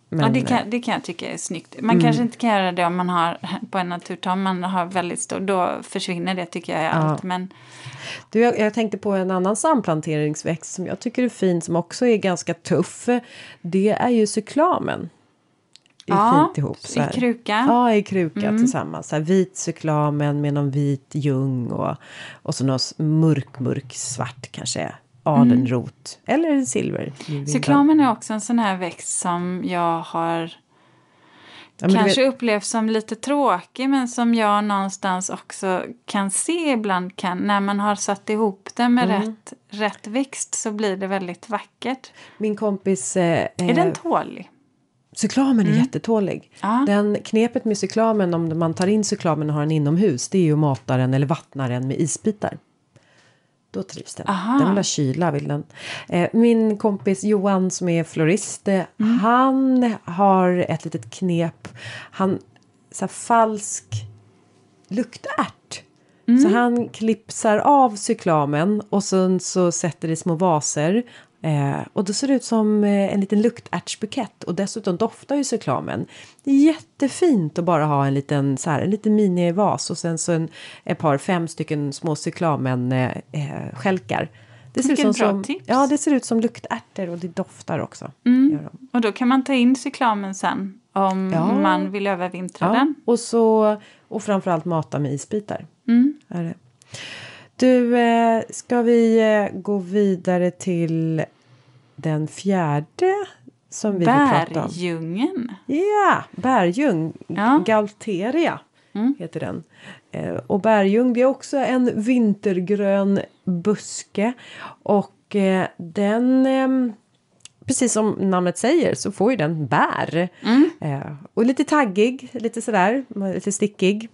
men, Ja, det kan, det kan jag tycka är snyggt. Man kanske inte kan göra det om man har på en naturtam, man har väldigt stor, då försvinner det tycker jag i allt. Men Du, jag, jag tänkte på en annan samplanteringsväxt som jag tycker är fin som också är ganska tuff. Det är ju cyklamen. Är Ja, fint ihop. i Så här. kruka. Mm. Ja, i kruka tillsammans. Så här, vit cyklamen med någon vit ljung och, och så någon mörk, mörk svart kanske. Adenrot. Eller silver. cyklamen är också en sån här växt som jag har Ja, kanske vet- upplevt som lite tråkig men som jag någonstans också kan se ibland kan, när man har satt ihop den med Mm. rätt, rätt växt så blir det väldigt vackert. Min kompis... Eh, Är den tålig? Cyklamen är jättetålig. Ja. Den, knepet med cyklamen om man tar in cyklamen och har den inomhus det är ju att mata den eller vattna den med isbitar. Då trivs den. Aha. Den vill ha kyla. Vill den. Eh, min kompis Johan som är florist. eh, Han har ett litet knep. Han så här, falsk luktärt. Så han klipsar av cyklamen och sen så sätter i små vaser. Eh, och då ser det ut som eh, en liten luktärtsbukett och dessutom doftar ju cyklamen. Det är jättefint att bara ha en liten, så här, en liten minivas och sen så en, ett par, fem stycken små cyklamen eh, eh, skälkar. Det ser, ut som, bra tips. ja, det ser ut som luktärtor och det doftar också. Mm. Och då kan man ta in cyklamen sen om Ja. man vill övervintra Ja, den. och, så, och framförallt mata med isbitar. Mm. Är det. Du, eh, ska vi eh, gå vidare till den fjärde som vi vill prata om? Bergljungen. Ja, bergljung. Ja. Galteria Mm. heter den. Eh, och bergljung det är också en vintergrön buske. Och den, ehm, precis som namnet säger, så får ju den bär. Mm. Eh, och lite taggig, lite sådär, lite stickig.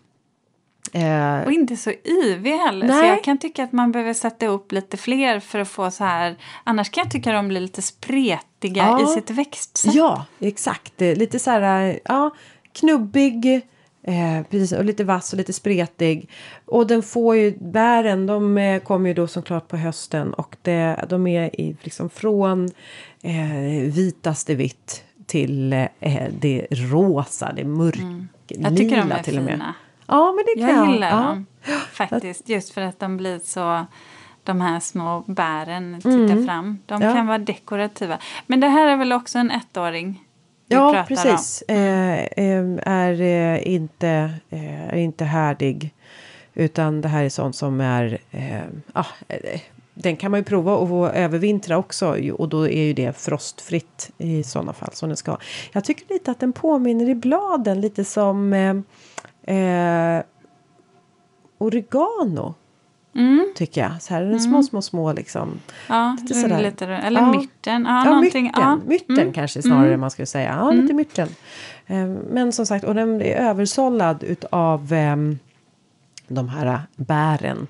Eh, Och inte så yvig heller. Så Nej. jag kan tycka att man behöver sätta upp lite fler för att få så här. Annars kan jag tycka de blir lite spretiga Ja. i sitt växtsätt. Ja, exakt. Eh, Lite så här, ja, knubbig. Eh, precis, och lite vass och lite spretig. Och den får ju, bären de eh, kommer ju då såklart på hösten och det, de är i, liksom från eh, vitaste vitt till eh, det rosa, det mörk, Mm. Till och med. fina. Ja, men det kan Jag gillar ja. dem faktiskt. Just för att de blir så... De här små bären tittar Mm. fram. De Ja. kan vara dekorativa. Men det här är väl också en ettåring? Ja, precis. Eh, eh, är eh, inte, eh, är inte härdig. Utan det här är sånt som är... Eh, ah, den kan man ju prova att övervintra också. Och då är ju det frostfritt i sådana fall som den ska. Jag tycker lite att den påminner i bladen lite som eh, oregano. Mm. Tycker jag. Så här är den små, små, små liksom. Ja, Lite lite sådär. lite, eller Ja. mytten. Ja, Ja, mytten, Ja. mytten Mm. kanske snarare man skulle säga. Ja, lite mytten. Eh, Men som sagt, och den är översållad utav ehm, de här bären.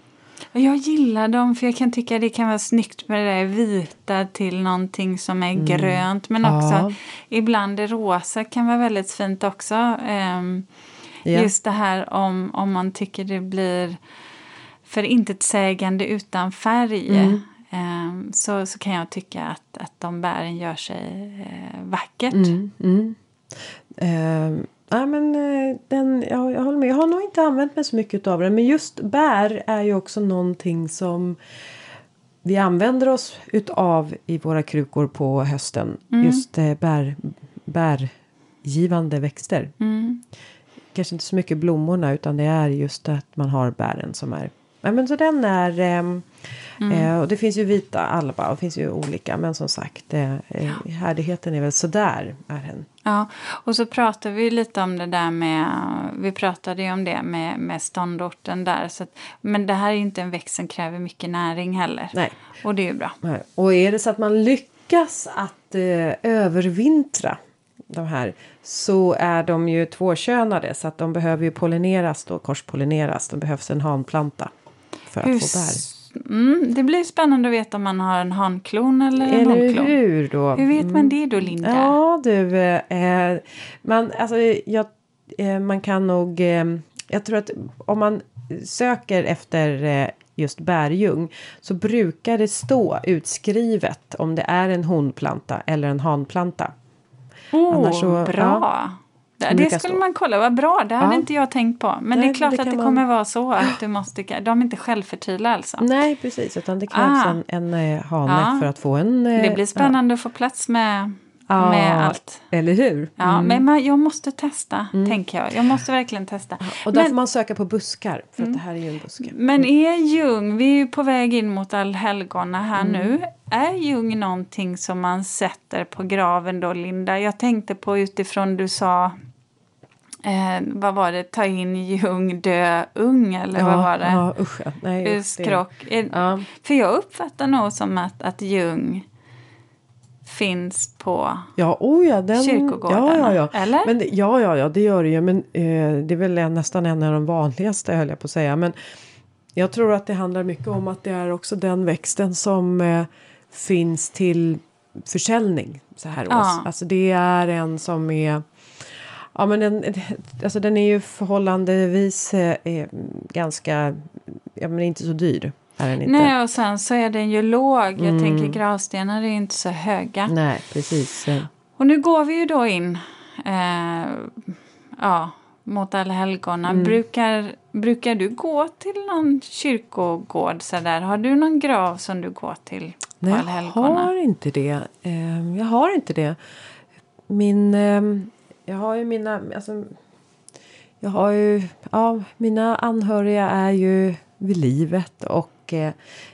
Jag gillar dem för jag kan tycka det kan vara snyggt med det där vita till någonting som är grönt. Men Mm. Ja. också ibland det rosa kan vara väldigt fint också. Ehm, Ja. Just det här om, om man tycker det blir för intetsägande utan färg. Mm. ehm, så, så kan jag tycka att, att de bären gör sig eh, vackert. Mm, mm. Eh, ja, men, eh, den, ja, jag håller med. Jag har nog inte använt mig så mycket av den. Men just bär är ju också någonting som vi använder oss utav i våra krukor på hösten. Mm. Just eh, bär, bärgivande växter. Mm. Kanske inte så mycket blommorna utan det är just att man har bären som är. Ja, men så den är. ehm, Mm. eh, och det finns ju vita alba och det finns ju olika. Men som sagt eh, eh, härdigheten är väl sådär är den. Ja, och så pratade vi lite om det där med, vi pratade ju om det med, med ståndorten där. Så att, men det här är inte en växt som kräver mycket näring heller. Nej. Och det är ju bra. Nej. Och är det så att man lyckas att eh, övervintra de här så är de ju tvåkönade så att de behöver ju pollineras då, korspollineras. Det behövs en hanplanta för att Hur få bär. Mm, det blir spännande att veta om man har en hanklon eller en Eller honklon. hur då? Hur vet man det då, Linda? Ja du, eh, man, alltså, jag, eh, man kan nog, eh, jag tror att om man söker efter eh, just bärljung så brukar det stå utskrivet om det är en honplanta eller en hanplanta. Oh, Annars så- bra! Det Det, det stå. skulle man kolla, vad bra. Det hade Ja. inte jag tänkt på. Men Nej, det är klart det att det man- kommer vara så att du måste... De är inte självfertila alltså. Nej precis, utan det krävs Ah. en, en eh, hane Ja. för att få en... eh, Det blir spännande att få plats med, Ja. med allt. Ja, eller hur? Ja, Mm. Men jag måste testa, tänker jag. Jag måste verkligen testa. Och där men, får man söka på buskar, för att det här är ju en buske. men är Jung, vi är ju på väg in mot allhelgona här Mm. nu. Är Jung någonting som man sätter på graven då, Linda? Jag tänkte på utifrån du sa Eh, vad var det? Ta in Jung, dö ung eller vad var det? Ja, usch. ja. Nej, det- skrock. Är- Ja. För jag uppfattar nog som att, att Jung finns på Ja, oh ja, den, kyrkogårdarna. ja, ja, ja. Eller? Men, ja, ja, ja, det gör det ju. Men eh, det är väl en, nästan en av de vanligaste höll jag på att säga. Men jag tror att det handlar mycket om att det är också den växten som eh, finns till försäljning så här Ja. års. Alltså det är en som är Ja men den, alltså den är ju förhållandevis eh, eh, ganska, ja men inte så dyr. Är den inte. Nej, och sen så är den ju låg. Jag Mm. tänker gravstenar är inte så höga. Nej precis. Eh, Och nu går vi ju då in eh, ja, mot allhelgona. Mm. Brukar, brukar du gå till någon kyrkogård sådär? Har du någon grav som du går till på Nej, jag allhelgona? har inte det. Eh, jag har inte det. Min... ehm, jag har ju mina... Alltså, jag har ju... Ja, mina anhöriga är ju vid livet och eh,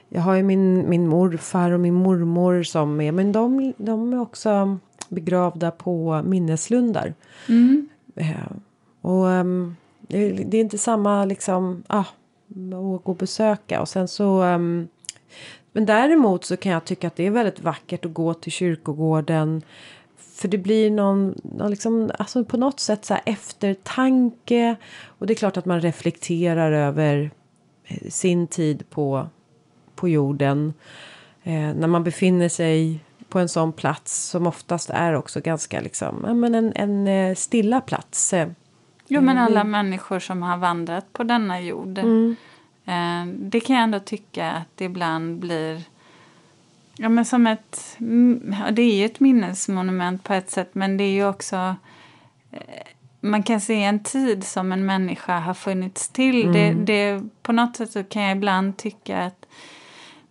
jag har ju min, min morfar och min mormor som är... Men de, de är också begravda på minneslundar. Mm. Eh, och ehm, det, det är inte samma liksom, ah, att gå och besöka och sen så ehm, men däremot så kan jag tycka att det är väldigt vackert att gå till kyrkogården för det blir någon, någon liksom, alltså på något sätt så eftertanke och det är klart att man reflekterar över sin tid på, på jorden eh, när man befinner sig på en sån plats som oftast är också ganska liksom, ja, men en, en eh, stilla plats. eh. Jo, men alla människor som har vandrat på denna jord. Mm. Eh, det kan jag ändå tycka att det ibland blir ja, men som ett... mm, Det är ju ett minnesmonument på ett sätt men det är ju också... eh, Man kan se en tid som en människa har funnits till. Det, det, på något sätt så kan jag ibland tycka att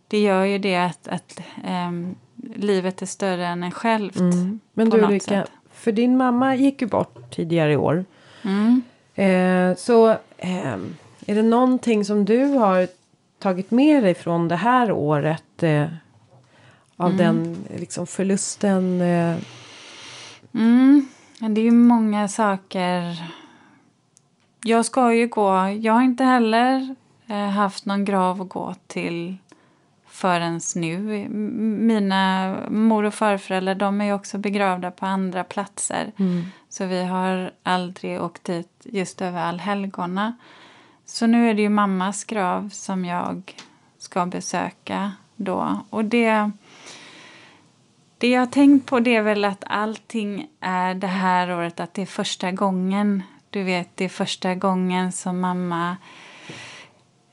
det gör ju det att, att ehm, livet är större än en självt. Mm. Men du Ulrika, sätt. för din mamma gick ju bort tidigare i år. Mm. Eh, så ehm, är det någonting som du har tagit med dig från det här året? Eh, av den liksom förlusten? Eh, Mm. Men Det är ju många saker. Jag ska ju gå. Jag har inte heller eh, haft någon grav att gå till förrän nu. Mina mor och farföräldrar de är också begravda på andra platser. Så vi har aldrig åkt dit just över allhelgona. Så nu är det ju mammas grav som jag ska besöka då. Och det... Det jag har tänkt på det är väl att allting är det här året att det är första gången. Du vet, det är första gången som mamma...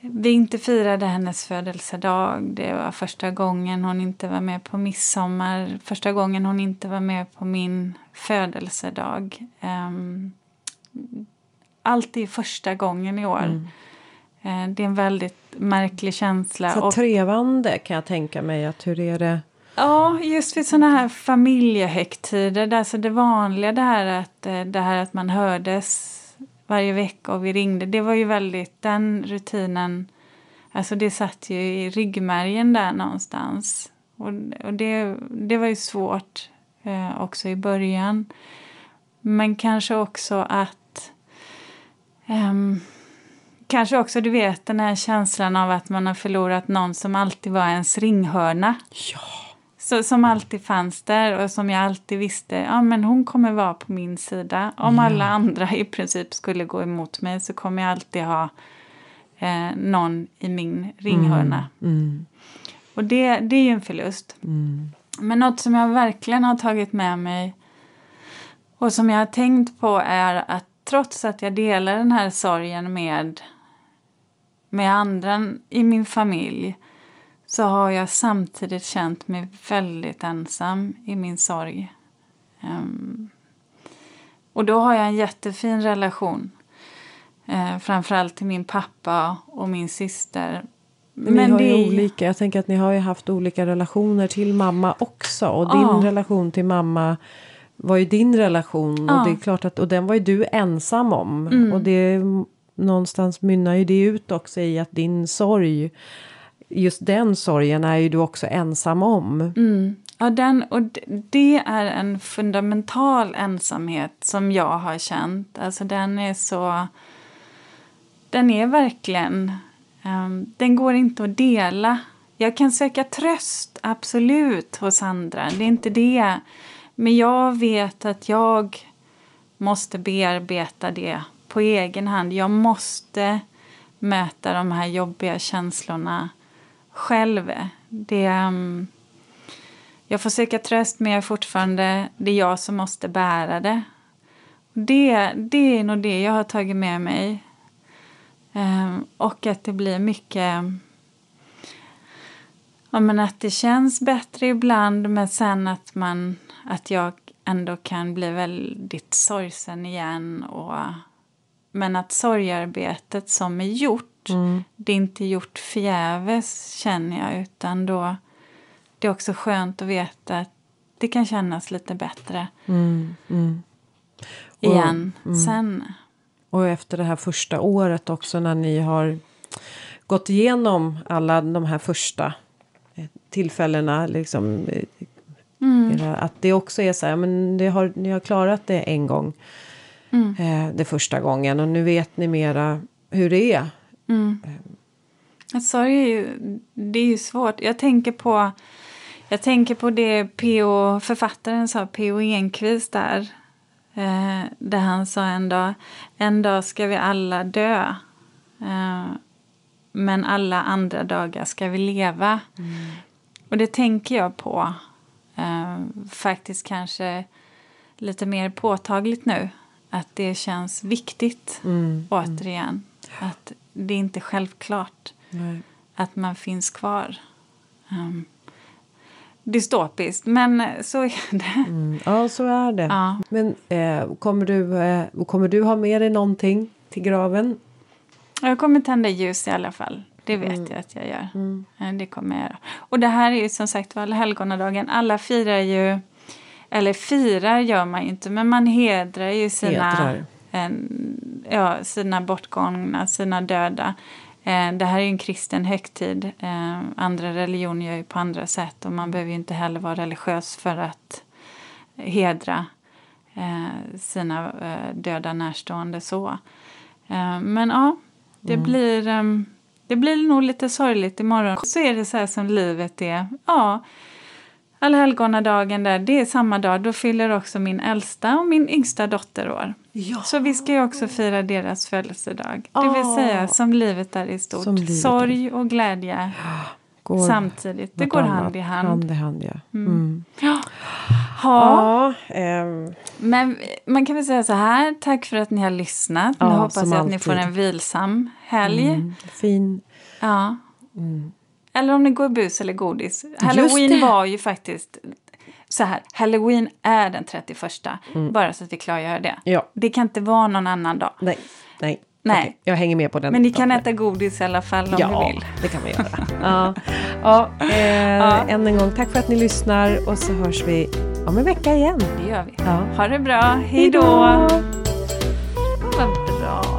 Vi inte firade hennes födelsedag. Det var första gången hon inte var med på midsommar. Första gången hon inte var med på min födelsedag. Um, allt är första gången i år. Eh, det är en väldigt märklig känsla. så trevande kan jag tänka mig. Att hur är det? Ja, just vid sådana här familjehögtider. alltså det vanliga det här, att, eh, det här att man hördes varje vecka och vi ringde. Det var ju väldigt, den rutinen, alltså det satt ju i ryggmärgen där någonstans. Och, och det, det var ju svårt eh, också i början. Men kanske också att ehm, Kanske också du vet den här känslan av att man har förlorat någon som alltid var ens ringhörna. Ja. Så, som alltid fanns där och som jag alltid visste, ja men hon kommer vara på min sida. Om Ja. alla andra i princip skulle gå emot mig så kommer jag alltid ha eh, någon i min ringhörna. Mm. Och det, det är ju en förlust. Mm. Men något som jag verkligen har tagit med mig och som jag har tänkt på är att trots att jag delar den här sorgen med, med andra i min familj så har jag samtidigt känt mig väldigt ensam i min sorg. Ehm, och då har jag en jättefin relation. Uh, framförallt till min pappa och min syster. Men, ni har det olika, jag tänker att ni har ju haft olika relationer till mamma också. Och din Ja. relation till mamma var ju din relation. Ja. Mm. Och det är klart att, och den var ju du ensam om. Och det någonstans mynnar ju det ut också i att din sorg, just den sorgen är ju du också ensam om. Mm. Ja, den, och det är en fundamental ensamhet som jag har känt. Alltså den är så... Den är verkligen... Um, den går inte att dela. Jag kan söka tröst, absolut, hos andra. Det är inte det. Men jag vet att jag måste bearbeta det på egen hand. Jag måste möta de här jobbiga känslorna själv. Det, um, jag får söka tröst men jag är fortfarande, det är jag som måste bära det. Det, det är nog det jag har tagit med mig. Um, och att det blir mycket... Ja, men att det känns bättre ibland men sen att, man, att jag ändå kan bli väldigt sorgsen igen. Och, men att sorgarbetet som är gjort, det är inte gjort förgäves känner jag utan då det är också skönt att veta att det kan kännas lite bättre Mm, mm. Och- igen sen. Och efter det här första året också när ni har gått igenom alla de här första eh, tillfällena. Liksom, eh, era- att det också är så här, men det har, ni har klarat det en gång. Eh, det första gången och nu vet ni mera hur det är. Att Sorg är ju, det är ju svårt. Jag tänker på, jag tänker på det P.O. författaren sa, P.O. Enquist där. Eh, där han sa en dag, en dag ska vi alla dö. Eh, men alla andra dagar ska vi leva. Och det tänker jag på. Eh, faktiskt kanske lite mer påtagligt nu. Att det känns viktigt återigen. Att det är inte självklart Nej. att man finns kvar. Um, dystopiskt, men så är det. Mm, ja, så är det. Ja. Men eh, kommer, du, eh, kommer du ha med dig någonting till graven? Jag kommer tända ljus i alla fall. Det vet jag att jag gör. Eh, Det kommer jag göra. Och det här är ju som sagt var Allhelgonadagen. Alla firar ju, eller firar gör man ju inte, men man hedrar ju sina, Hedrar. en, ja, sina bortgångna, sina döda. Eh, Det här är ju en kristen högtid. Eh, Andra religioner gör ju på andra sätt och man behöver ju inte heller vara religiös för att hedra eh, sina eh, döda närstående så. Eh, men ja, det, blir, ehm, det blir nog lite sorgligt imorgon. Så är det så här som livet är. Ja, Allhelgonadagen där, det är samma dag. Då fyller också min äldsta och min yngsta dotter år. Ja. Så vi ska ju också fira deras födelsedag. Det vill säga som livet är i stort. Sorg och glädje Går samtidigt. Det går hand i hand. Hand i hand, ja. Mm. Ja. Ja, ehm, Men man kan väl säga så här, tack för att ni har lyssnat. Nu Ja, hoppas som jag att ni alltid. får en vilsam helg. mm, fin. Ja. Eller om ni går bus eller godis. det. Halloween var ju faktiskt så här. Halloween är den 31. Bara så att vi klargör det. Ja, Det kan inte vara någon annan dag. nej, nej. Nej. Okej, jag hänger med på den. Men ni kan äta godis i alla fall om Ja, ni vill. det kan vi göra. ja. Ja, eh, Än en gång, tack för att ni lyssnar och så hörs vi om en vecka igen. Det gör vi. Ja. Ha det bra. Hej då! Vad bra.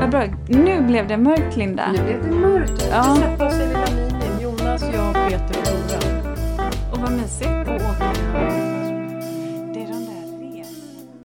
Vad bra. Nu blev det mörkt, Linda. Nu blev det mörkt. Vi Ja. ska sätta oss i lilla minium. Jonas, jag, Peter och Nora. Och vad mysigt. Och åka.